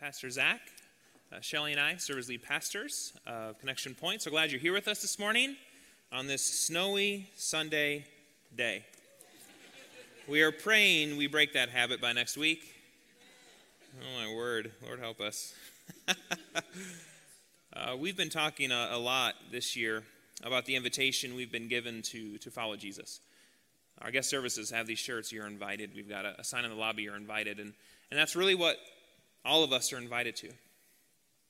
Pastor Zach. Uh, Shelly and I serve as lead pastors of Connection Point. So glad you're here with us this morning on this snowy Sunday day. We are praying we break that habit by next week. Oh, my word. Lord, help us. uh, we've been talking a, a lot this year about the invitation we've been given to, to follow Jesus. Our guest services have these shirts, you're invited. We've got a, a sign in the lobby, you're invited. And, and that's really what all of us are invited to.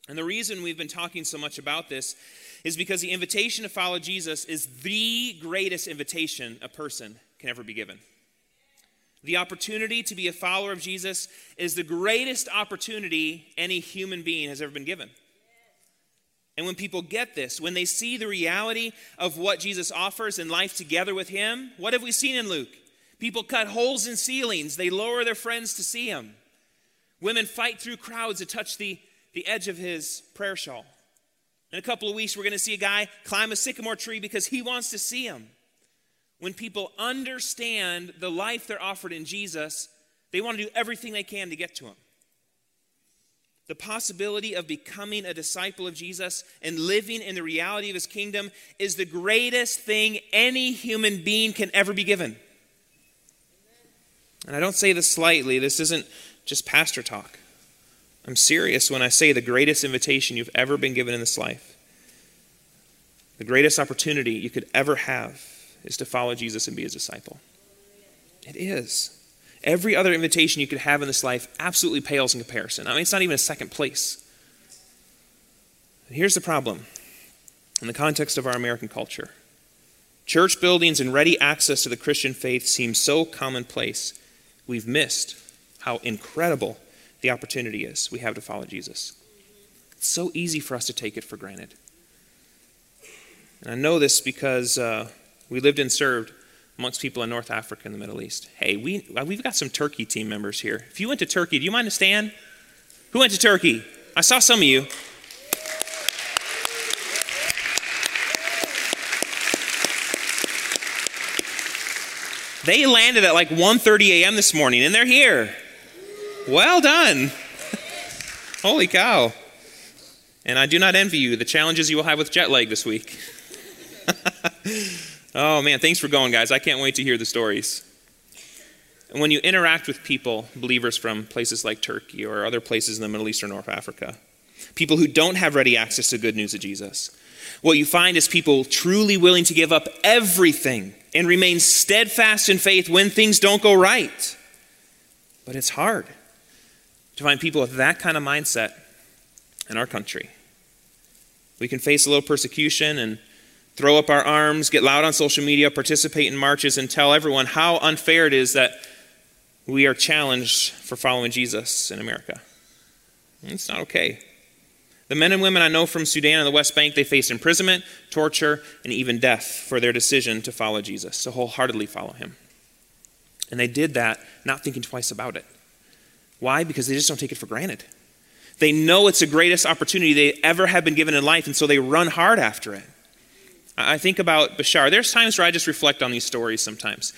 And the reason we've been talking so much about this is because the invitation to follow Jesus is the greatest invitation a person can ever be given. The opportunity to be a follower of Jesus is the greatest opportunity any human being has ever been given. And when people get this, when they see the reality of what Jesus offers in life together with Him, what have we seen in Luke? People cut holes in ceilings, they lower their friends to see Him. Women fight through crowds to touch the, the edge of his prayer shawl. In a couple of weeks, we're going to see a guy climb a sycamore tree because he wants to see him. When people understand the life they're offered in Jesus, they want to do everything they can to get to him. The possibility of becoming a disciple of Jesus and living in the reality of his kingdom is the greatest thing any human being can ever be given. And I don't say this slightly. This isn't just pastor talk. I'm serious when I say the greatest invitation you've ever been given in this life, the greatest opportunity you could ever have is to follow Jesus and be his disciple. It is. Every other invitation you could have in this life absolutely pales in comparison. I mean, it's not even a second place. And here's the problem in the context of our American culture church buildings and ready access to the Christian faith seem so commonplace, we've missed how incredible the opportunity is we have to follow Jesus. It's so easy for us to take it for granted. And I know this because uh, we lived and served amongst people in North Africa and the Middle East. Hey, we, uh, we've got some Turkey team members here. If you went to Turkey, do you mind to stand? Who went to Turkey? I saw some of you. They landed at like 1:30 a.m. this morning and they're here. Well done. Holy cow. And I do not envy you the challenges you will have with jet lag this week. oh man, thanks for going, guys. I can't wait to hear the stories. And when you interact with people, believers from places like Turkey or other places in the Middle East or North Africa, people who don't have ready access to good news of Jesus, what you find is people truly willing to give up everything and remain steadfast in faith when things don't go right. But it's hard to find people with that kind of mindset in our country. We can face a little persecution and throw up our arms, get loud on social media, participate in marches, and tell everyone how unfair it is that we are challenged for following Jesus in America. It's not okay. The men and women I know from Sudan and the West Bank, they faced imprisonment, torture, and even death for their decision to follow Jesus, to wholeheartedly follow him. And they did that not thinking twice about it. Why? Because they just don't take it for granted. They know it's the greatest opportunity they ever have been given in life, and so they run hard after it. I think about Bashar. There's times where I just reflect on these stories sometimes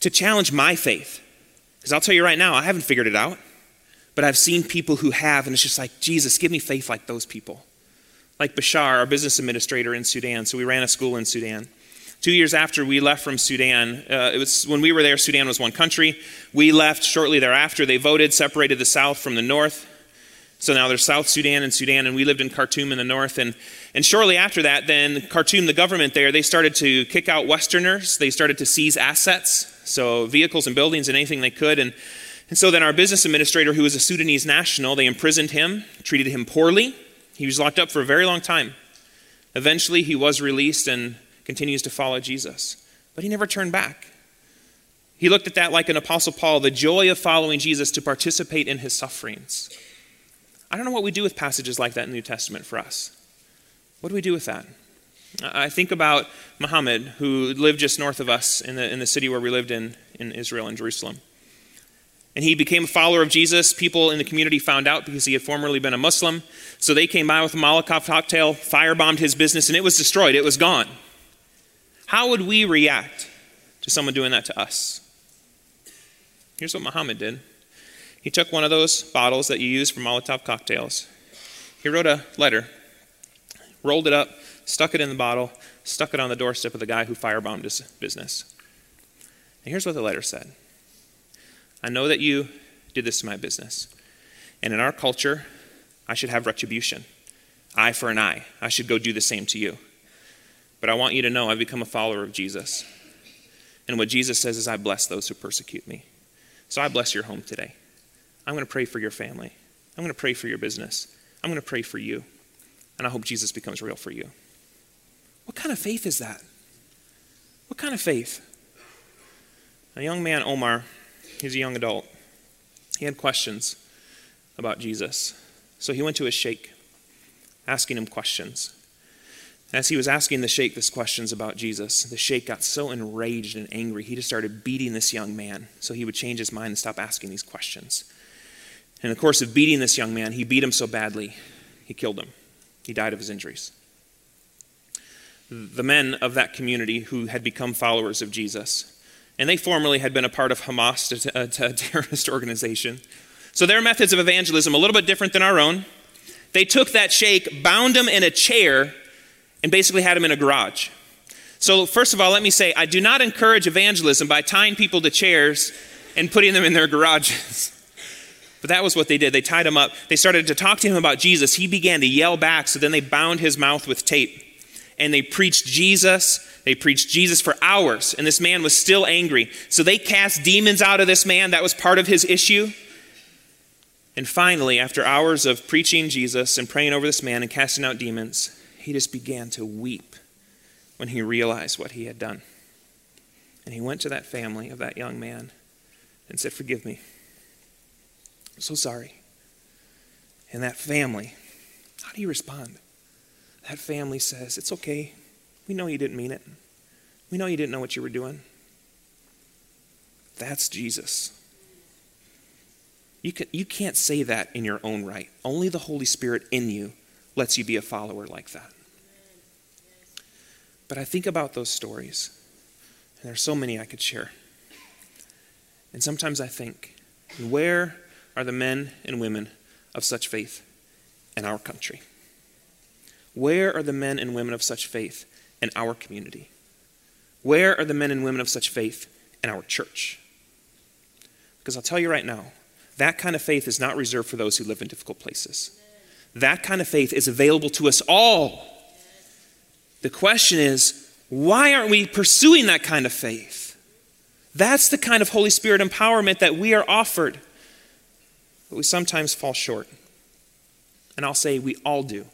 to challenge my faith. Because I'll tell you right now, I haven't figured it out. But I've seen people who have, and it's just like, Jesus, give me faith like those people. Like Bashar, our business administrator in Sudan. So we ran a school in Sudan. Two years after we left from Sudan, uh, it was when we were there, Sudan was one country. We left shortly thereafter. They voted, separated the South from the North. So now there's South Sudan and Sudan, and we lived in Khartoum in the north. And, and shortly after that, then Khartoum, the government there, they started to kick out Westerners. They started to seize assets, so vehicles and buildings and anything they could. And, and so then our business administrator, who was a Sudanese national, they imprisoned him, treated him poorly. He was locked up for a very long time. Eventually, he was released, and continues to follow Jesus. But he never turned back. He looked at that like an Apostle Paul, the joy of following Jesus to participate in his sufferings. I don't know what we do with passages like that in the New Testament for us. What do we do with that? I think about Muhammad, who lived just north of us in the, in the city where we lived in, in Israel, in Jerusalem. And he became a follower of Jesus. People in the community found out because he had formerly been a Muslim. So they came by with a Molotov cocktail, firebombed his business, and it was destroyed. It was gone. How would we react to someone doing that to us? Here's what Muhammad did He took one of those bottles that you use for Molotov cocktails. He wrote a letter, rolled it up, stuck it in the bottle, stuck it on the doorstep of the guy who firebombed his business. And here's what the letter said I know that you did this to my business. And in our culture, I should have retribution. Eye for an eye. I should go do the same to you. But I want you to know I've become a follower of Jesus. And what Jesus says is, I bless those who persecute me. So I bless your home today. I'm going to pray for your family. I'm going to pray for your business. I'm going to pray for you. And I hope Jesus becomes real for you. What kind of faith is that? What kind of faith? A young man, Omar, he's a young adult. He had questions about Jesus. So he went to his sheikh, asking him questions. As he was asking the sheikh this questions about Jesus, the sheikh got so enraged and angry, he just started beating this young man so he would change his mind and stop asking these questions. In the course of beating this young man, he beat him so badly, he killed him. He died of his injuries. The men of that community who had become followers of Jesus, and they formerly had been a part of Hamas, a terrorist organization. So their methods of evangelism a little bit different than our own. They took that sheikh, bound him in a chair, and basically had him in a garage. So, first of all, let me say I do not encourage evangelism by tying people to chairs and putting them in their garages. But that was what they did. They tied him up. They started to talk to him about Jesus. He began to yell back, so then they bound his mouth with tape. And they preached Jesus. They preached Jesus for hours, and this man was still angry. So they cast demons out of this man. That was part of his issue. And finally, after hours of preaching Jesus and praying over this man and casting out demons, he just began to weep when he realized what he had done. And he went to that family of that young man and said, Forgive me. I'm so sorry. And that family, how do you respond? That family says, It's okay. We know you didn't mean it. We know you didn't know what you were doing. That's Jesus. You, can, you can't say that in your own right. Only the Holy Spirit in you lets you be a follower like that. But I think about those stories, and there's so many I could share. And sometimes I think, where are the men and women of such faith in our country? Where are the men and women of such faith in our community? Where are the men and women of such faith in our church? Because I'll tell you right now, that kind of faith is not reserved for those who live in difficult places. That kind of faith is available to us all. The question is, why aren't we pursuing that kind of faith? That's the kind of Holy Spirit empowerment that we are offered. But we sometimes fall short. And I'll say we all do.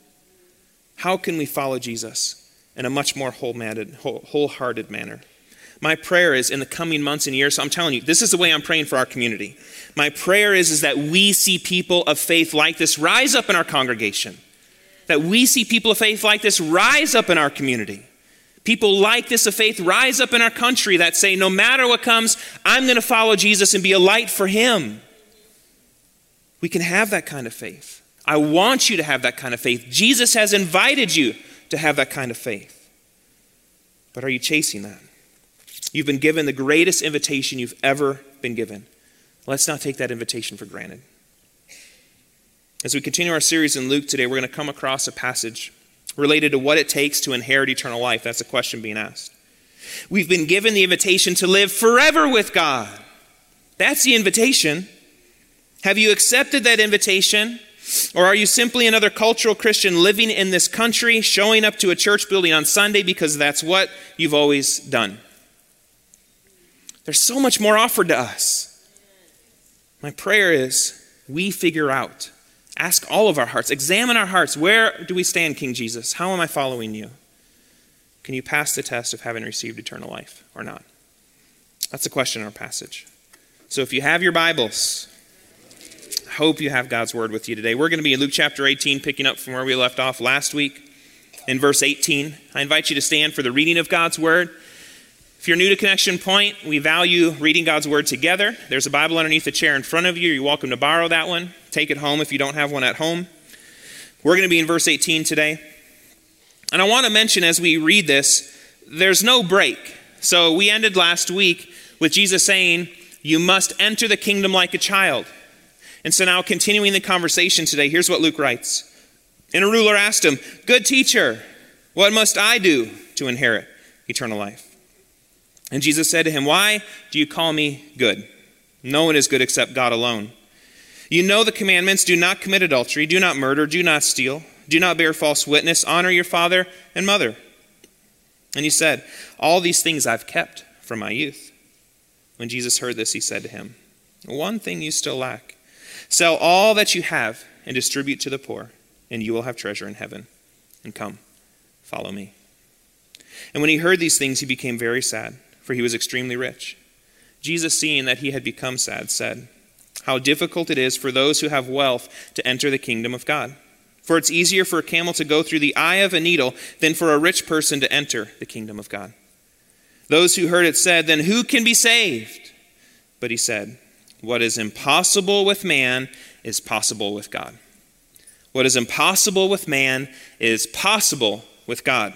How can we follow Jesus in a much more wholehearted manner? My prayer is in the coming months and years, so I'm telling you, this is the way I'm praying for our community. My prayer is, is that we see people of faith like this rise up in our congregation. That we see people of faith like this rise up in our community. People like this of faith rise up in our country that say, no matter what comes, I'm going to follow Jesus and be a light for him. We can have that kind of faith. I want you to have that kind of faith. Jesus has invited you to have that kind of faith. But are you chasing that? You've been given the greatest invitation you've ever been given. Let's not take that invitation for granted. As we continue our series in Luke today, we're going to come across a passage related to what it takes to inherit eternal life. That's a question being asked. We've been given the invitation to live forever with God. That's the invitation. Have you accepted that invitation? Or are you simply another cultural Christian living in this country, showing up to a church building on Sunday because that's what you've always done? There's so much more offered to us. My prayer is we figure out, ask all of our hearts, examine our hearts. Where do we stand, King Jesus? How am I following you? Can you pass the test of having received eternal life or not? That's the question in our passage. So if you have your Bibles, I hope you have God's word with you today. We're going to be in Luke chapter 18, picking up from where we left off last week in verse 18. I invite you to stand for the reading of God's word. If you're new to Connection Point, we value reading God's Word together. There's a Bible underneath the chair in front of you. You're welcome to borrow that one. Take it home if you don't have one at home. We're going to be in verse 18 today. And I want to mention as we read this, there's no break. So we ended last week with Jesus saying, You must enter the kingdom like a child. And so now, continuing the conversation today, here's what Luke writes. And a ruler asked him, Good teacher, what must I do to inherit eternal life? And Jesus said to him, Why do you call me good? No one is good except God alone. You know the commandments do not commit adultery, do not murder, do not steal, do not bear false witness, honor your father and mother. And he said, All these things I've kept from my youth. When Jesus heard this, he said to him, One thing you still lack. Sell all that you have and distribute to the poor, and you will have treasure in heaven. And come, follow me. And when he heard these things, he became very sad, for he was extremely rich. Jesus, seeing that he had become sad, said, How difficult it is for those who have wealth to enter the kingdom of God. For it's easier for a camel to go through the eye of a needle than for a rich person to enter the kingdom of God. Those who heard it said, Then who can be saved? But he said, What is impossible with man is possible with God. What is impossible with man is possible with God.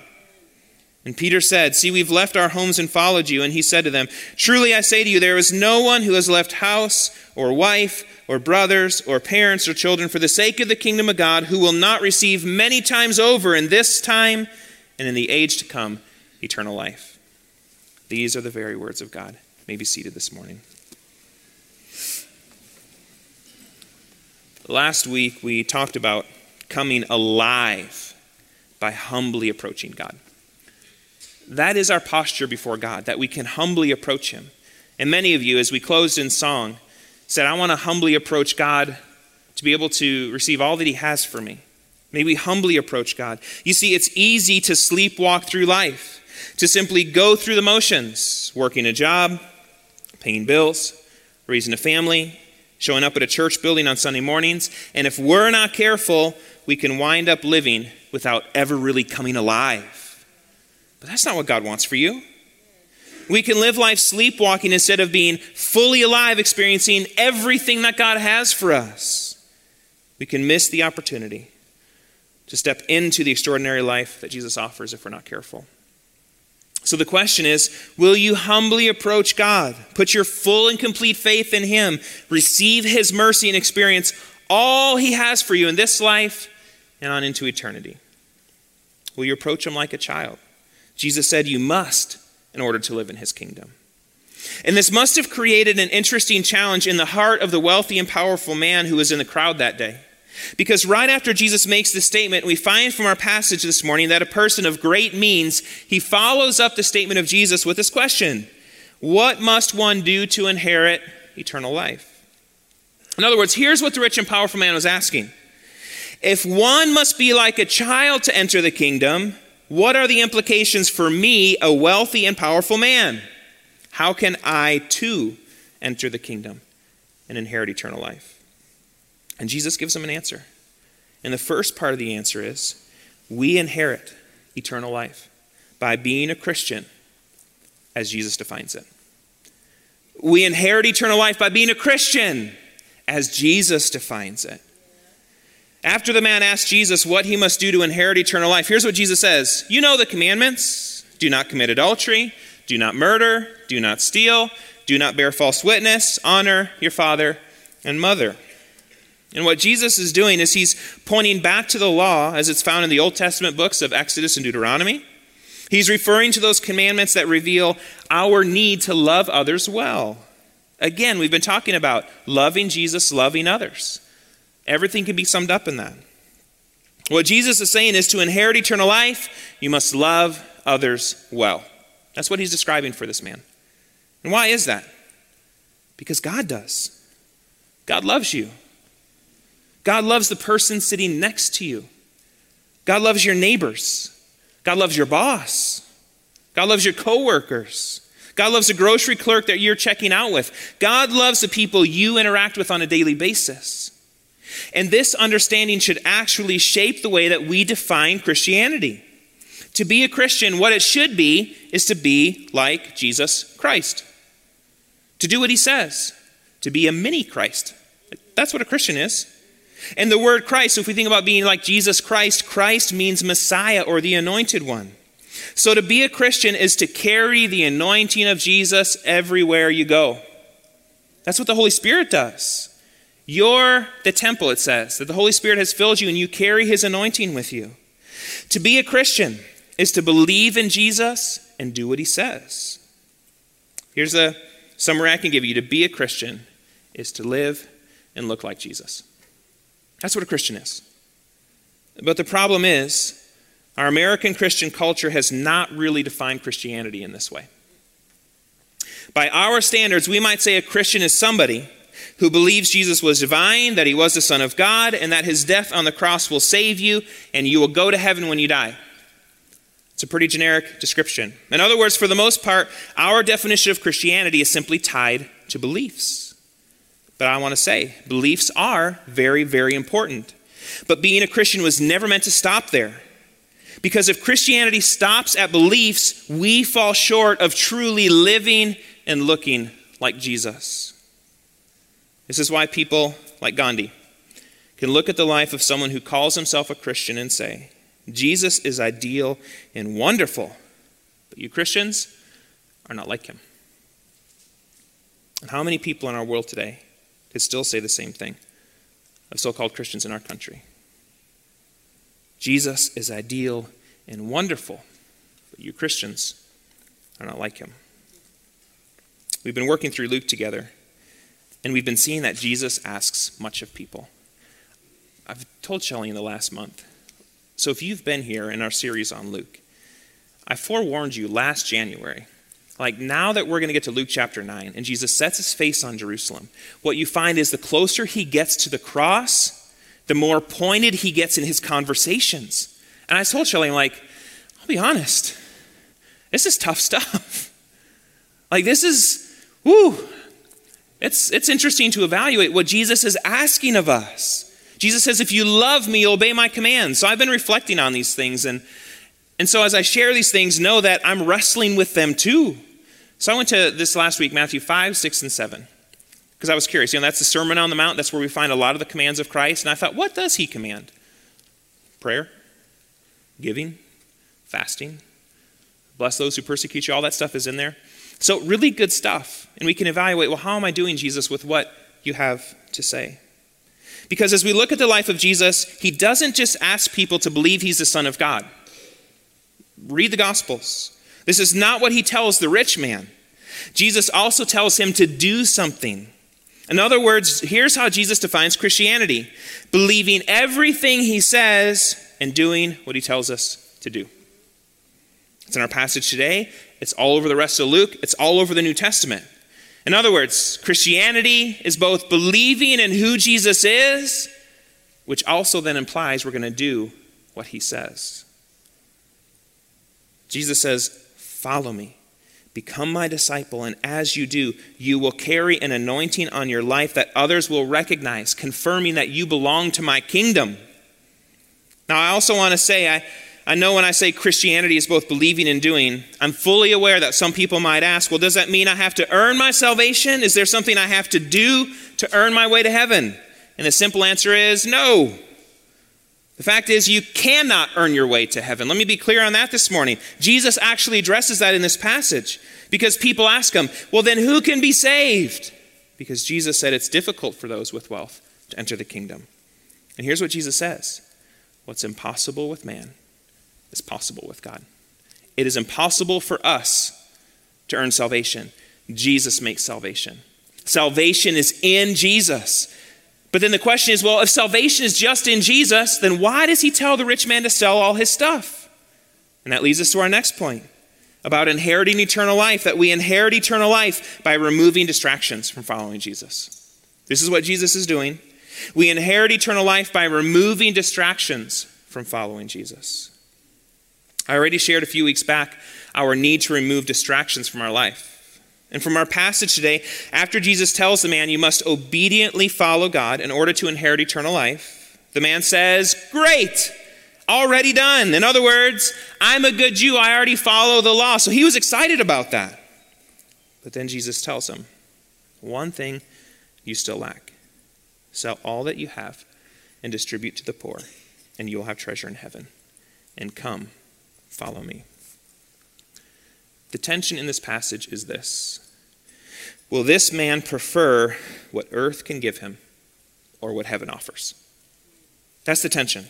And Peter said, See, we've left our homes and followed you. And he said to them, Truly I say to you, there is no one who has left house or wife or brothers or parents or children for the sake of the kingdom of God who will not receive many times over in this time and in the age to come eternal life. These are the very words of God. You may be seated this morning. Last week we talked about coming alive by humbly approaching God. That is our posture before God, that we can humbly approach Him. And many of you, as we closed in song, said, I want to humbly approach God to be able to receive all that He has for me. May we humbly approach God. You see, it's easy to sleepwalk through life, to simply go through the motions, working a job, paying bills, raising a family, showing up at a church building on Sunday mornings. And if we're not careful, we can wind up living without ever really coming alive. But that's not what God wants for you. We can live life sleepwalking instead of being fully alive, experiencing everything that God has for us. We can miss the opportunity to step into the extraordinary life that Jesus offers if we're not careful. So the question is Will you humbly approach God? Put your full and complete faith in Him, receive His mercy, and experience all He has for you in this life and on into eternity? Will you approach Him like a child? Jesus said, You must in order to live in his kingdom. And this must have created an interesting challenge in the heart of the wealthy and powerful man who was in the crowd that day. Because right after Jesus makes this statement, we find from our passage this morning that a person of great means, he follows up the statement of Jesus with this question What must one do to inherit eternal life? In other words, here's what the rich and powerful man was asking If one must be like a child to enter the kingdom, what are the implications for me, a wealthy and powerful man? How can I too enter the kingdom and inherit eternal life? And Jesus gives him an answer. And the first part of the answer is we inherit eternal life by being a Christian as Jesus defines it. We inherit eternal life by being a Christian as Jesus defines it. After the man asked Jesus what he must do to inherit eternal life, here's what Jesus says You know the commandments do not commit adultery, do not murder, do not steal, do not bear false witness, honor your father and mother. And what Jesus is doing is he's pointing back to the law as it's found in the Old Testament books of Exodus and Deuteronomy. He's referring to those commandments that reveal our need to love others well. Again, we've been talking about loving Jesus, loving others. Everything can be summed up in that. What Jesus is saying is to inherit eternal life, you must love others well. That's what he's describing for this man. And why is that? Because God does. God loves you. God loves the person sitting next to you. God loves your neighbors. God loves your boss. God loves your coworkers. God loves the grocery clerk that you're checking out with. God loves the people you interact with on a daily basis. And this understanding should actually shape the way that we define Christianity. To be a Christian, what it should be is to be like Jesus Christ, to do what he says, to be a mini Christ. That's what a Christian is. And the word Christ, if we think about being like Jesus Christ, Christ means Messiah or the anointed one. So to be a Christian is to carry the anointing of Jesus everywhere you go. That's what the Holy Spirit does. You're the temple, it says, that the Holy Spirit has filled you and you carry his anointing with you. To be a Christian is to believe in Jesus and do what he says. Here's a summary I can give you to be a Christian is to live and look like Jesus. That's what a Christian is. But the problem is, our American Christian culture has not really defined Christianity in this way. By our standards, we might say a Christian is somebody who believes Jesus was divine, that he was the Son of God, and that his death on the cross will save you, and you will go to heaven when you die. It's a pretty generic description. In other words, for the most part, our definition of Christianity is simply tied to beliefs. But I want to say, beliefs are very, very important. But being a Christian was never meant to stop there. Because if Christianity stops at beliefs, we fall short of truly living and looking like Jesus. This is why people like Gandhi can look at the life of someone who calls himself a Christian and say, Jesus is ideal and wonderful, but you Christians are not like him. And how many people in our world today could still say the same thing of so called Christians in our country? Jesus is ideal and wonderful, but you Christians are not like him. We've been working through Luke together, and we've been seeing that Jesus asks much of people. I've told Shelley in the last month. So if you've been here in our series on Luke, I forewarned you last January. Like now that we're going to get to Luke chapter 9, and Jesus sets his face on Jerusalem, what you find is the closer he gets to the cross, the more pointed he gets in his conversations. And I told Shelley, I'm like, I'll be honest, this is tough stuff. like, this is, whoo, it's, it's interesting to evaluate what Jesus is asking of us. Jesus says, If you love me, obey my commands. So I've been reflecting on these things. And, and so as I share these things, know that I'm wrestling with them too. So I went to this last week, Matthew 5, 6, and 7 because I was curious. You know, that's the Sermon on the Mount. That's where we find a lot of the commands of Christ. And I thought, what does he command? Prayer, giving, fasting, bless those who persecute you. All that stuff is in there. So, really good stuff. And we can evaluate well, how am I doing, Jesus, with what you have to say? Because as we look at the life of Jesus, he doesn't just ask people to believe he's the Son of God. Read the Gospels. This is not what he tells the rich man. Jesus also tells him to do something. In other words, here's how Jesus defines Christianity believing everything he says and doing what he tells us to do. It's in our passage today. It's all over the rest of Luke. It's all over the New Testament. In other words, Christianity is both believing in who Jesus is, which also then implies we're going to do what he says. Jesus says, Follow me. Become my disciple, and as you do, you will carry an anointing on your life that others will recognize, confirming that you belong to my kingdom. Now, I also want to say, I, I know when I say Christianity is both believing and doing, I'm fully aware that some people might ask, well, does that mean I have to earn my salvation? Is there something I have to do to earn my way to heaven? And the simple answer is no. The fact is, you cannot earn your way to heaven. Let me be clear on that this morning. Jesus actually addresses that in this passage because people ask him, well, then who can be saved? Because Jesus said it's difficult for those with wealth to enter the kingdom. And here's what Jesus says What's impossible with man is possible with God. It is impossible for us to earn salvation. Jesus makes salvation. Salvation is in Jesus. But then the question is well, if salvation is just in Jesus, then why does he tell the rich man to sell all his stuff? And that leads us to our next point about inheriting eternal life, that we inherit eternal life by removing distractions from following Jesus. This is what Jesus is doing. We inherit eternal life by removing distractions from following Jesus. I already shared a few weeks back our need to remove distractions from our life. And from our passage today, after Jesus tells the man, You must obediently follow God in order to inherit eternal life, the man says, Great, already done. In other words, I'm a good Jew. I already follow the law. So he was excited about that. But then Jesus tells him, One thing you still lack sell all that you have and distribute to the poor, and you will have treasure in heaven. And come, follow me. The tension in this passage is this Will this man prefer what earth can give him or what heaven offers? That's the tension.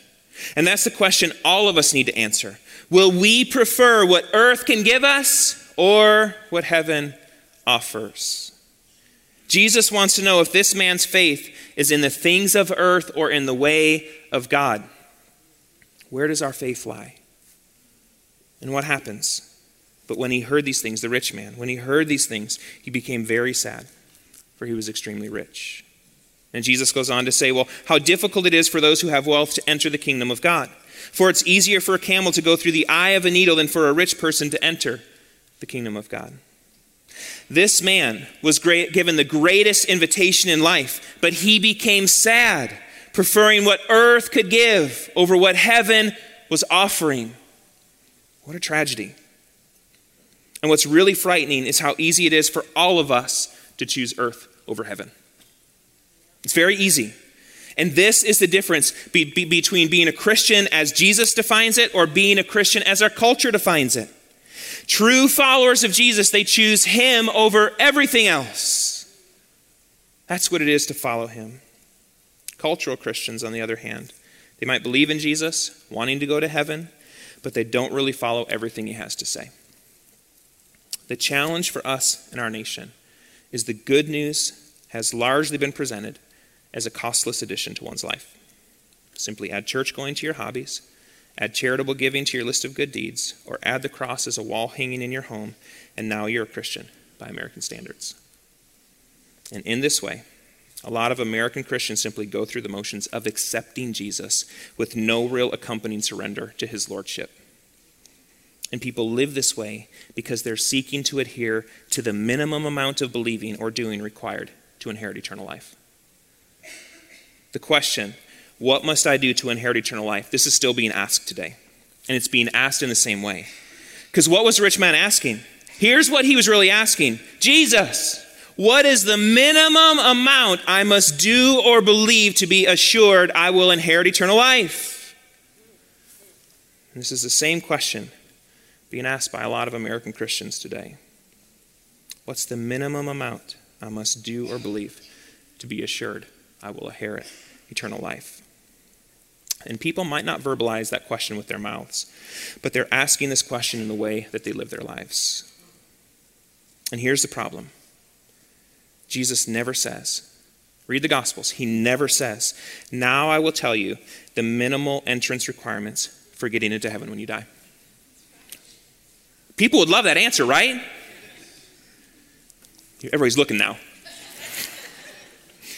And that's the question all of us need to answer. Will we prefer what earth can give us or what heaven offers? Jesus wants to know if this man's faith is in the things of earth or in the way of God. Where does our faith lie? And what happens? But when he heard these things, the rich man, when he heard these things, he became very sad, for he was extremely rich. And Jesus goes on to say, Well, how difficult it is for those who have wealth to enter the kingdom of God. For it's easier for a camel to go through the eye of a needle than for a rich person to enter the kingdom of God. This man was great, given the greatest invitation in life, but he became sad, preferring what earth could give over what heaven was offering. What a tragedy. And what's really frightening is how easy it is for all of us to choose earth over heaven. It's very easy. And this is the difference be, be, between being a Christian as Jesus defines it or being a Christian as our culture defines it. True followers of Jesus, they choose Him over everything else. That's what it is to follow Him. Cultural Christians, on the other hand, they might believe in Jesus, wanting to go to heaven, but they don't really follow everything He has to say. The challenge for us in our nation is the good news has largely been presented as a costless addition to one's life. Simply add church going to your hobbies, add charitable giving to your list of good deeds, or add the cross as a wall hanging in your home, and now you're a Christian by American standards. And in this way, a lot of American Christians simply go through the motions of accepting Jesus with no real accompanying surrender to his lordship. And people live this way because they're seeking to adhere to the minimum amount of believing or doing required to inherit eternal life the question, What must I do to inherit eternal life? This is still being asked today. And it's being asked in the same way. Because what was the rich man asking? Here's what he was really asking Jesus, what is the minimum amount I must do or believe to be assured I will inherit eternal life? And this is the same question being asked by a lot of American Christians today. What's the minimum amount I must do or believe to be assured I will inherit eternal life. And people might not verbalize that question with their mouths, but they're asking this question in the way that they live their lives. And here's the problem Jesus never says, read the Gospels, he never says, Now I will tell you the minimal entrance requirements for getting into heaven when you die. People would love that answer, right? Everybody's looking now.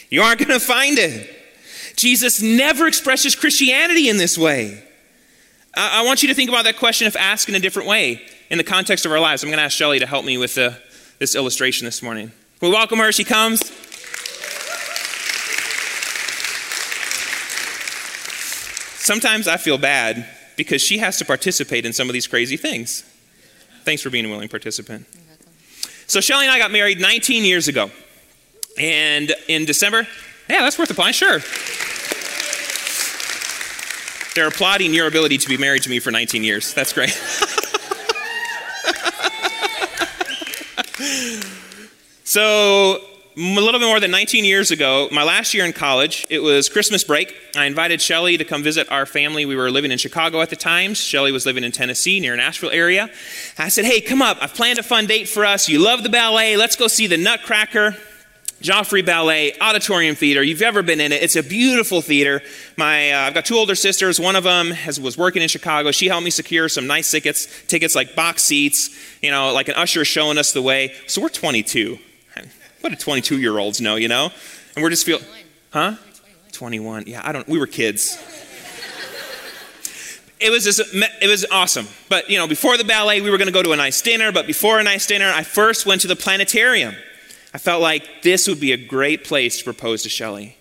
You aren't going to find it. Jesus never expresses Christianity in this way. I, want you to think about that question if asked in a different way in the context of our lives. I'm going to ask Shelly to help me with the, this illustration this morning. We welcome her. She comes. Sometimes I feel bad because she has to participate in some of these crazy things. Thanks for being a willing participant. So, Shelly and I got married 19 years ago. And in December, yeah, that's worth applying, sure. They're applauding your ability to be married to me for 19 years. That's great. so, a little bit more than 19 years ago, my last year in college, it was Christmas break. I invited Shelly to come visit our family. We were living in Chicago at the time. Shelly was living in Tennessee, near Nashville area. I said, Hey, come up. I've planned a fun date for us. You love the ballet. Let's go see the Nutcracker. Joffrey Ballet Auditorium Theater. You've ever been in it? It's a beautiful theater. My, uh, I've got two older sisters. One of them has, was working in Chicago. She helped me secure some nice tickets, tickets like box seats. You know, like an usher showing us the way. So we're 22. What do 22 year olds know? You know, and we're just feel, huh? 21. Yeah, I don't. We were kids. it was just, it was awesome. But you know, before the ballet, we were going to go to a nice dinner. But before a nice dinner, I first went to the planetarium. I felt like this would be a great place to propose to Shelly.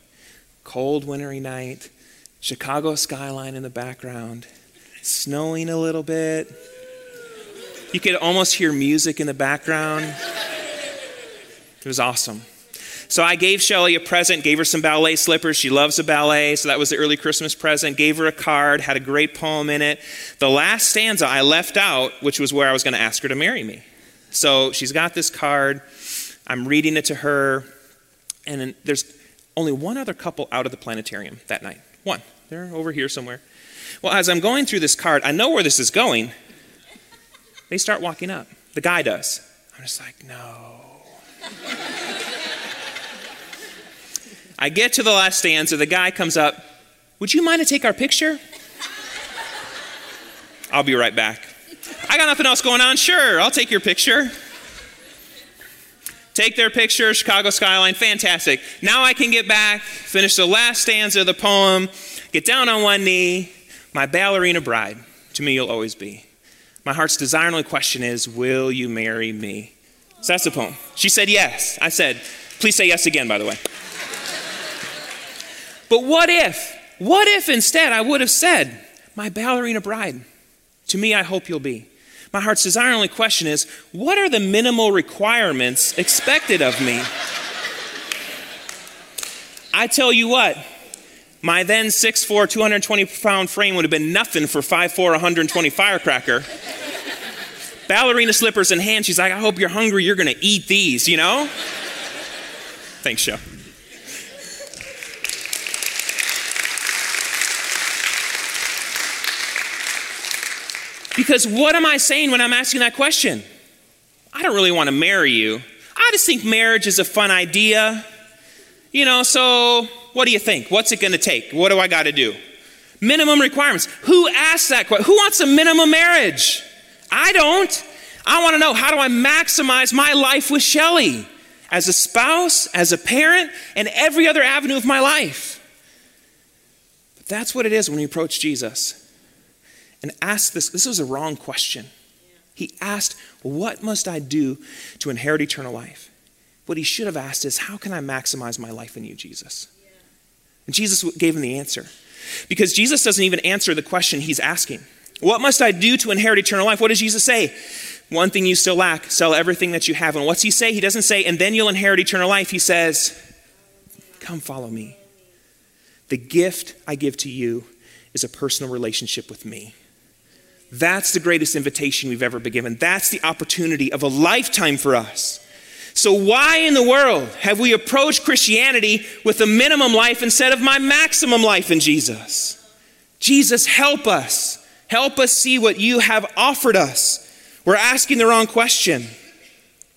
Cold, wintry night, Chicago skyline in the background, snowing a little bit. You could almost hear music in the background. It was awesome. So I gave Shelly a present, gave her some ballet slippers. She loves the ballet, so that was the early Christmas present. Gave her a card, had a great poem in it. The last stanza I left out, which was where I was going to ask her to marry me. So she's got this card. I'm reading it to her, and there's only one other couple out of the planetarium that night. One. They're over here somewhere. Well, as I'm going through this card, I know where this is going. They start walking up. The guy does. I'm just like, no. I get to the last stanza. The guy comes up. Would you mind to take our picture? I'll be right back. I got nothing else going on. Sure, I'll take your picture. Take their picture, Chicago skyline, fantastic. Now I can get back, finish the last stanza of the poem, get down on one knee. My ballerina bride, to me you'll always be. My heart's desire and only question is, will you marry me? So that's the poem. She said yes. I said, please say yes again, by the way. but what if, what if instead I would have said, my ballerina bride, to me I hope you'll be. My heart's desire only question is what are the minimal requirements expected of me? I tell you what, my then 6'4, 220 pound frame would have been nothing for 5'4, 120 firecracker. Ballerina slippers in hand, she's like, I hope you're hungry, you're gonna eat these, you know? Thanks, Joe. Because what am I saying when I'm asking that question? I don't really want to marry you. I just think marriage is a fun idea. You know, so what do you think? What's it going to take? What do I got to do? Minimum requirements. Who asked that question? Who wants a minimum marriage? I don't. I want to know how do I maximize my life with Shelly as a spouse, as a parent, and every other avenue of my life. But that's what it is when we approach Jesus and ask this. This was a wrong question. He asked, What must I do to inherit eternal life? What he should have asked is, How can I maximize my life in you, Jesus? And Jesus gave him the answer. Because Jesus doesn't even answer the question he's asking. What must I do to inherit eternal life? What does Jesus say? One thing you still lack sell everything that you have. And what's he say? He doesn't say, and then you'll inherit eternal life. He says, Come follow me. The gift I give to you is a personal relationship with me. That's the greatest invitation we've ever been given. That's the opportunity of a lifetime for us. So, why in the world have we approached Christianity with a minimum life instead of my maximum life in Jesus? Jesus, help us. Help us see what you have offered us. We're asking the wrong question.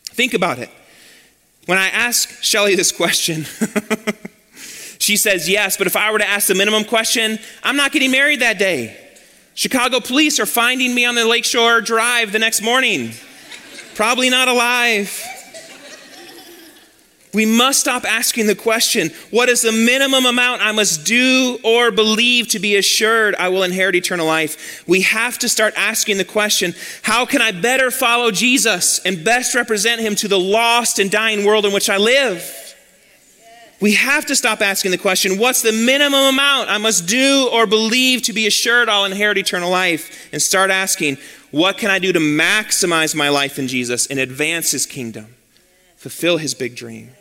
Think about it. When I ask Shelly this question, she says yes, but if I were to ask the minimum question, I'm not getting married that day. Chicago police are finding me on the Lakeshore Drive the next morning. Probably not alive. We must stop asking the question what is the minimum amount I must do or believe to be assured I will inherit eternal life? We have to start asking the question how can I better follow Jesus and best represent him to the lost and dying world in which I live? we have to stop asking the question what's the minimum amount I must do or believe to be assured I'll inherit eternal life? And start asking, what can I do to maximize my life in Jesus and advance his kingdom, fulfill his big dream?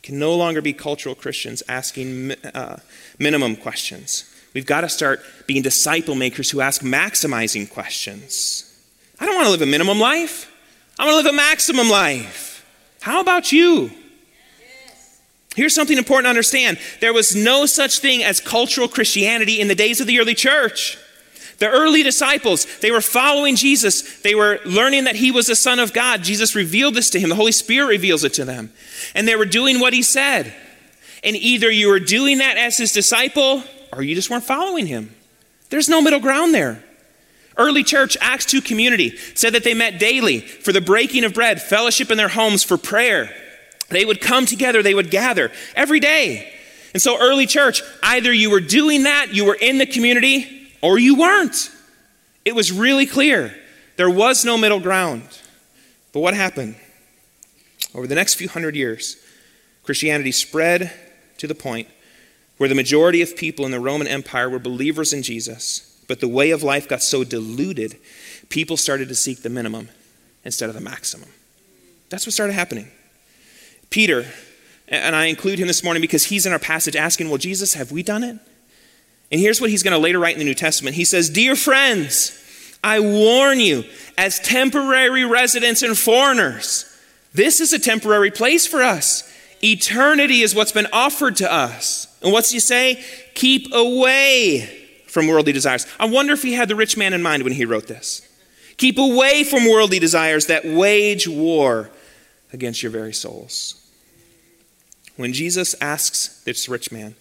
We can no longer be cultural Christians asking uh, minimum questions. We've got to start being disciple makers who ask maximizing questions. I don't want to live a minimum life. I want to live a maximum life. How about you? Here's something important to understand there was no such thing as cultural Christianity in the days of the early church. The early disciples, they were following Jesus. They were learning that he was the Son of God. Jesus revealed this to him. The Holy Spirit reveals it to them. And they were doing what he said. And either you were doing that as his disciple or you just weren't following him. There's no middle ground there. Early church, Acts 2 community, said that they met daily for the breaking of bread, fellowship in their homes, for prayer. They would come together, they would gather every day. And so, early church, either you were doing that, you were in the community, or you weren't. It was really clear. There was no middle ground. But what happened? Over the next few hundred years, Christianity spread to the point where the majority of people in the Roman Empire were believers in Jesus, but the way of life got so diluted, people started to seek the minimum instead of the maximum. That's what started happening. Peter, and I include him this morning because he's in our passage asking, Well, Jesus, have we done it? And here's what he's going to later write in the New Testament. He says, Dear friends, I warn you, as temporary residents and foreigners, this is a temporary place for us. Eternity is what's been offered to us. And what's he say? Keep away from worldly desires. I wonder if he had the rich man in mind when he wrote this. Keep away from worldly desires that wage war against your very souls. When Jesus asks this rich man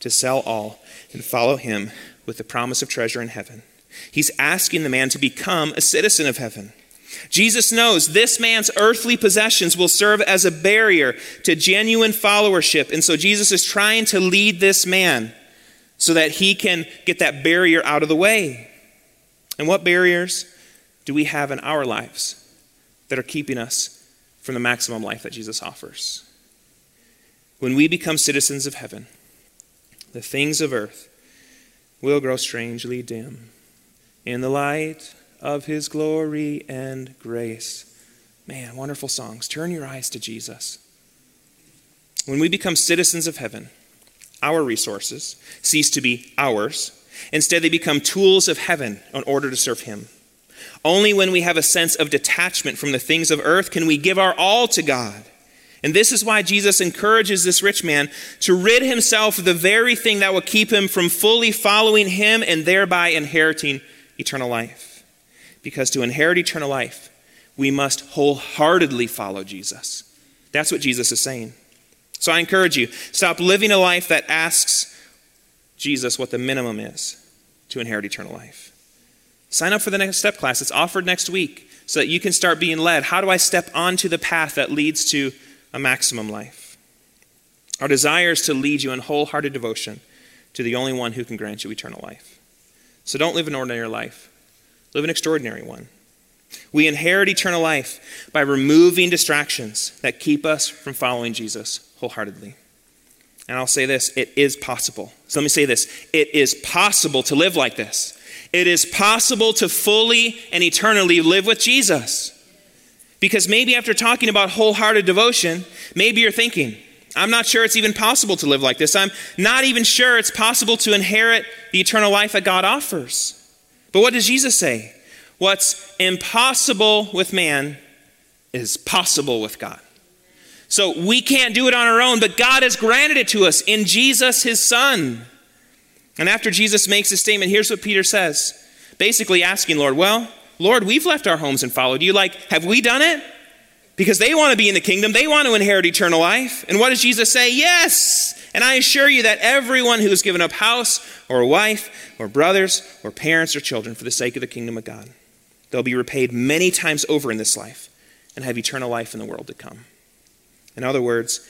to sell all and follow him with the promise of treasure in heaven, he's asking the man to become a citizen of heaven. Jesus knows this man's earthly possessions will serve as a barrier to genuine followership. And so Jesus is trying to lead this man so that he can get that barrier out of the way. And what barriers do we have in our lives that are keeping us from the maximum life that Jesus offers? When we become citizens of heaven, the things of earth will grow strangely dim in the light of his glory and grace. Man, wonderful songs. Turn your eyes to Jesus. When we become citizens of heaven, our resources cease to be ours. Instead, they become tools of heaven in order to serve him. Only when we have a sense of detachment from the things of earth can we give our all to God. And this is why Jesus encourages this rich man to rid himself of the very thing that will keep him from fully following him and thereby inheriting eternal life. Because to inherit eternal life, we must wholeheartedly follow Jesus. That's what Jesus is saying. So I encourage you stop living a life that asks Jesus what the minimum is to inherit eternal life. Sign up for the next step class. It's offered next week so that you can start being led. How do I step onto the path that leads to a maximum life? Our desire is to lead you in wholehearted devotion to the only one who can grant you eternal life. So don't live an ordinary life, live an extraordinary one. We inherit eternal life by removing distractions that keep us from following Jesus wholeheartedly. And I'll say this it is possible. So let me say this it is possible to live like this. It is possible to fully and eternally live with Jesus. Because maybe after talking about wholehearted devotion, maybe you're thinking, I'm not sure it's even possible to live like this. I'm not even sure it's possible to inherit the eternal life that God offers. But what does Jesus say? What's impossible with man is possible with God. So we can't do it on our own, but God has granted it to us in Jesus, his Son. And after Jesus makes this statement, here's what Peter says basically asking, Lord, well, Lord, we've left our homes and followed you. Like, have we done it? Because they want to be in the kingdom, they want to inherit eternal life. And what does Jesus say? Yes. And I assure you that everyone who has given up house or wife or brothers or parents or children for the sake of the kingdom of God, they'll be repaid many times over in this life and have eternal life in the world to come. In other words,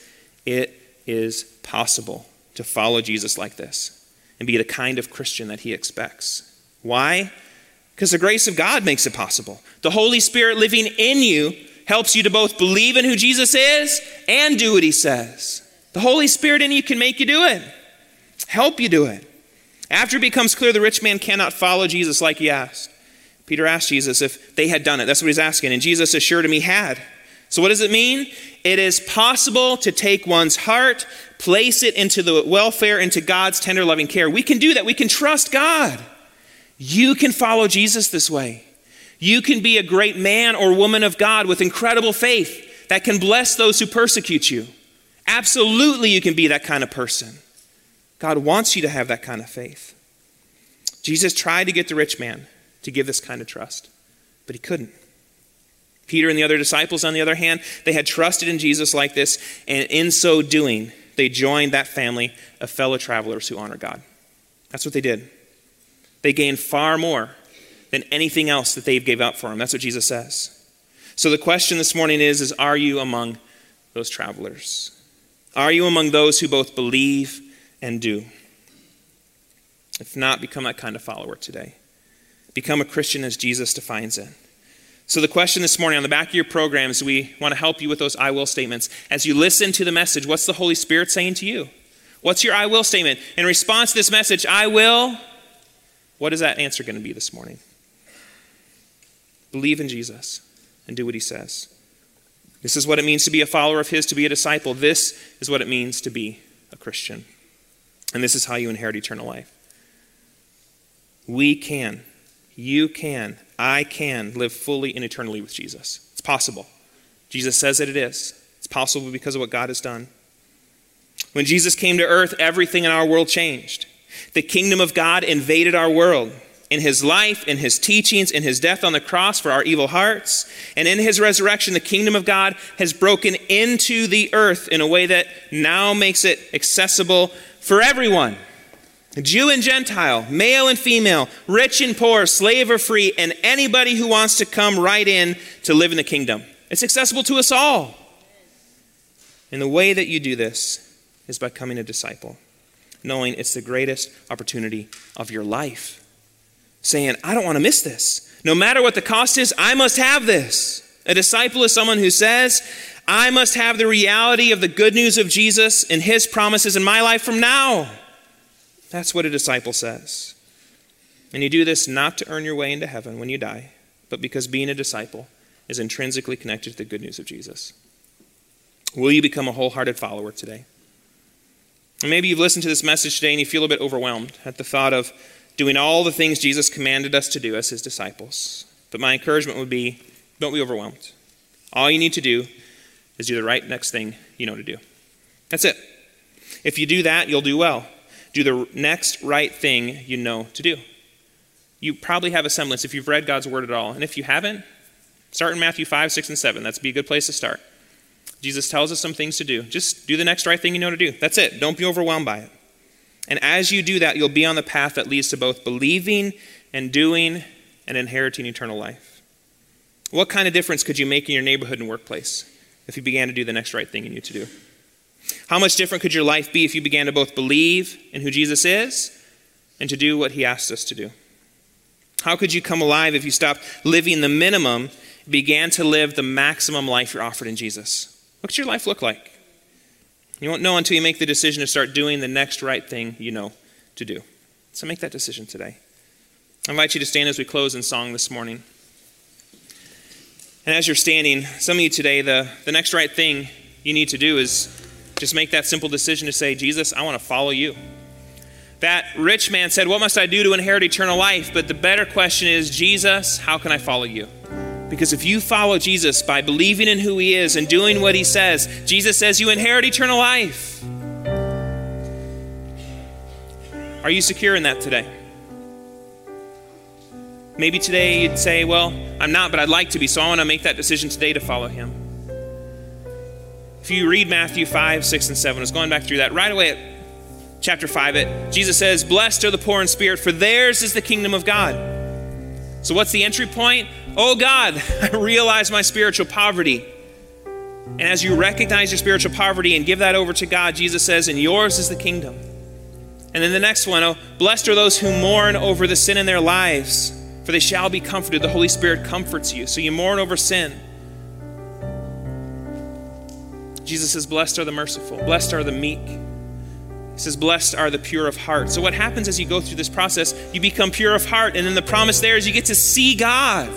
it is possible to follow Jesus like this and be the kind of Christian that he expects. Why? Because the grace of God makes it possible. The Holy Spirit living in you helps you to both believe in who Jesus is and do what he says. The Holy Spirit in you can make you do it, help you do it. After it becomes clear the rich man cannot follow Jesus like he asked, Peter asked Jesus if they had done it. That's what he's asking. And Jesus assured him he had. So, what does it mean? It is possible to take one's heart, place it into the welfare, into God's tender, loving care. We can do that. We can trust God. You can follow Jesus this way. You can be a great man or woman of God with incredible faith that can bless those who persecute you. Absolutely, you can be that kind of person. God wants you to have that kind of faith. Jesus tried to get the rich man to give this kind of trust, but he couldn't. Peter and the other disciples, on the other hand, they had trusted in Jesus like this, and in so doing, they joined that family of fellow travelers who honor God. That's what they did. They gain far more than anything else that they've gave up for him. That's what Jesus says. So the question this morning is, is are you among those travelers? Are you among those who both believe and do? If not, become that kind of follower today. Become a Christian as Jesus defines it. So, the question this morning on the back of your programs, we want to help you with those I will statements. As you listen to the message, what's the Holy Spirit saying to you? What's your I will statement? In response to this message, I will, what is that answer going to be this morning? Believe in Jesus and do what he says. This is what it means to be a follower of his, to be a disciple. This is what it means to be a Christian. And this is how you inherit eternal life. We can, you can I can live fully and eternally with Jesus. It's possible. Jesus says that it is. It's possible because of what God has done. When Jesus came to earth, everything in our world changed. The kingdom of God invaded our world. In his life, in his teachings, in his death on the cross for our evil hearts, and in his resurrection, the kingdom of God has broken into the earth in a way that now makes it accessible for everyone. Jew and Gentile, male and female, rich and poor, slave or free, and anybody who wants to come right in to live in the kingdom. It's accessible to us all. And the way that you do this is by becoming a disciple, knowing it's the greatest opportunity of your life. Saying, I don't want to miss this. No matter what the cost is, I must have this. A disciple is someone who says, I must have the reality of the good news of Jesus and his promises in my life from now. That's what a disciple says. And you do this not to earn your way into heaven when you die, but because being a disciple is intrinsically connected to the good news of Jesus. Will you become a wholehearted follower today? Maybe you've listened to this message today and you feel a bit overwhelmed at the thought of doing all the things Jesus commanded us to do as his disciples. But my encouragement would be don't be overwhelmed. All you need to do is do the right next thing you know to do. That's it. If you do that, you'll do well. Do the next right thing you know to do. You probably have a semblance if you've read God's word at all. And if you haven't, start in Matthew 5, 6, and 7. That's be a good place to start. Jesus tells us some things to do. Just do the next right thing you know to do. That's it. Don't be overwhelmed by it. And as you do that, you'll be on the path that leads to both believing and doing and inheriting eternal life. What kind of difference could you make in your neighborhood and workplace if you began to do the next right thing you need to do? How much different could your life be if you began to both believe in who Jesus is and to do what he asked us to do? How could you come alive if you stopped living the minimum, began to live the maximum life you're offered in Jesus? What's your life look like? You won't know until you make the decision to start doing the next right thing you know to do. So make that decision today. I invite you to stand as we close in song this morning. And as you're standing, some of you today, the, the next right thing you need to do is just make that simple decision to say, Jesus, I want to follow you. That rich man said, What must I do to inherit eternal life? But the better question is, Jesus, how can I follow you? Because if you follow Jesus by believing in who he is and doing what he says, Jesus says you inherit eternal life. Are you secure in that today? Maybe today you'd say, Well, I'm not, but I'd like to be, so I want to make that decision today to follow him. If you read Matthew 5, 6, and 7, I was going back through that right away at chapter 5, it, Jesus says, Blessed are the poor in spirit, for theirs is the kingdom of God. So, what's the entry point? Oh God, I realize my spiritual poverty. And as you recognize your spiritual poverty and give that over to God, Jesus says, and yours is the kingdom. And then the next one, oh, blessed are those who mourn over the sin in their lives, for they shall be comforted. The Holy Spirit comforts you. So you mourn over sin. Jesus says, Blessed are the merciful, blessed are the meek. He says, Blessed are the pure of heart. So, what happens as you go through this process? You become pure of heart, and then the promise there is you get to see God.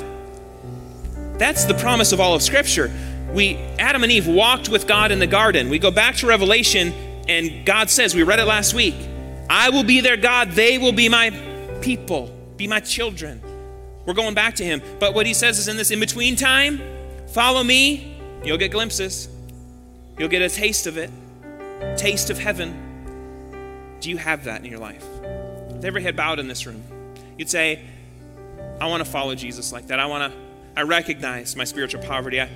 That's the promise of all of Scripture. We, Adam and Eve walked with God in the garden. We go back to Revelation, and God says, we read it last week, I will be their God, they will be my people, be my children. We're going back to Him. But what He says is in this in between time, follow me, you'll get glimpses, you'll get a taste of it, taste of heaven. Do you have that in your life? With every head bowed in this room, you'd say, I want to follow Jesus like that. I want to I recognize my spiritual poverty. I,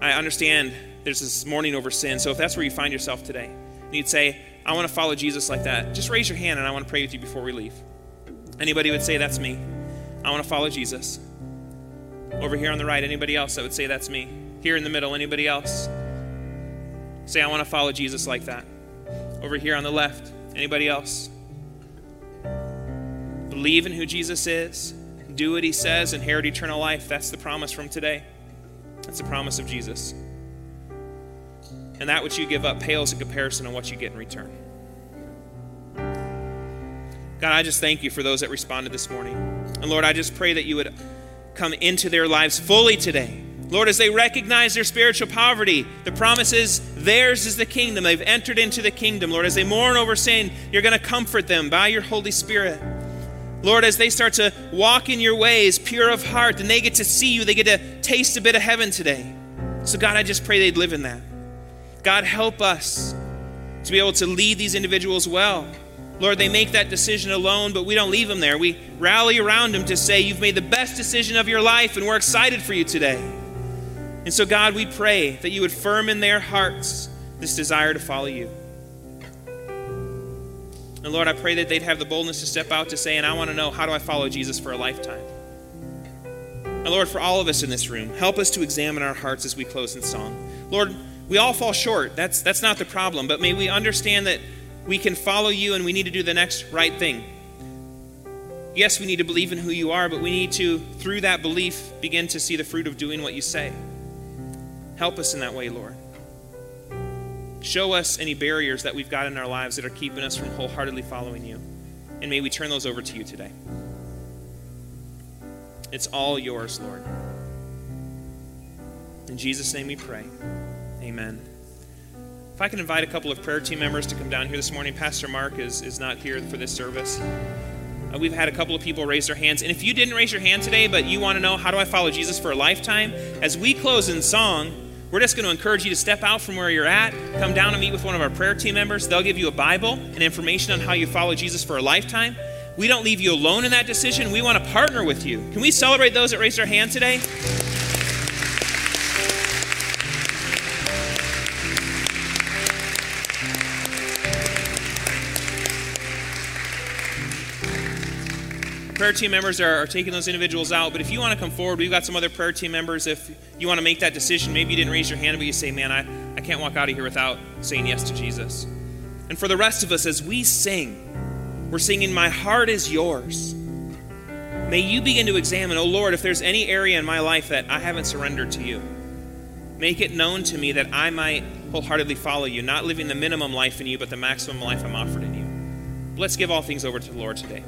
I understand there's this mourning over sin. So if that's where you find yourself today, and you'd say, I want to follow Jesus like that, just raise your hand and I want to pray with you before we leave. Anybody would say, That's me. I want to follow Jesus. Over here on the right, anybody else that would say, That's me. Here in the middle, anybody else? Say, I want to follow Jesus like that. Over here on the left, anybody else? Believe in who Jesus is do what he says, inherit eternal life. That's the promise from today. That's the promise of Jesus. And that which you give up pales in comparison to what you get in return. God, I just thank you for those that responded this morning. And Lord, I just pray that you would come into their lives fully today. Lord, as they recognize their spiritual poverty, the promise is theirs is the kingdom. They've entered into the kingdom. Lord, as they mourn over sin, you're going to comfort them by your Holy Spirit. Lord, as they start to walk in your ways, pure of heart, and they get to see you, they get to taste a bit of heaven today. So, God, I just pray they'd live in that. God, help us to be able to lead these individuals well. Lord, they make that decision alone, but we don't leave them there. We rally around them to say, You've made the best decision of your life, and we're excited for you today. And so, God, we pray that you would firm in their hearts this desire to follow you. And Lord, I pray that they'd have the boldness to step out to say, And I want to know, how do I follow Jesus for a lifetime? And Lord, for all of us in this room, help us to examine our hearts as we close in song. Lord, we all fall short. That's, that's not the problem. But may we understand that we can follow you and we need to do the next right thing. Yes, we need to believe in who you are, but we need to, through that belief, begin to see the fruit of doing what you say. Help us in that way, Lord. Show us any barriers that we've got in our lives that are keeping us from wholeheartedly following you. And may we turn those over to you today. It's all yours, Lord. In Jesus' name we pray. Amen. If I can invite a couple of prayer team members to come down here this morning, Pastor Mark is, is not here for this service. Uh, we've had a couple of people raise their hands. And if you didn't raise your hand today, but you want to know how do I follow Jesus for a lifetime, as we close in song, we're just going to encourage you to step out from where you're at, come down and meet with one of our prayer team members. They'll give you a Bible and information on how you follow Jesus for a lifetime. We don't leave you alone in that decision. We want to partner with you. Can we celebrate those that raised their hand today? Prayer team members are, are, taking those individuals out. But if you want to come forward, we've got some other prayer team members. If you want to make that decision, maybe you didn't raise your hand, but you say, man, I, I can't walk out of here without saying yes to Jesus. And for the rest of us, as we sing, we're singing, My heart is yours. May you begin to examine, oh Lord, if there's any area in my life that I haven't surrendered to you. Make it known to me that I might wholeheartedly follow you, not living the minimum life in you, but the maximum life I'm offered in you. Let's give all things over to the Lord today.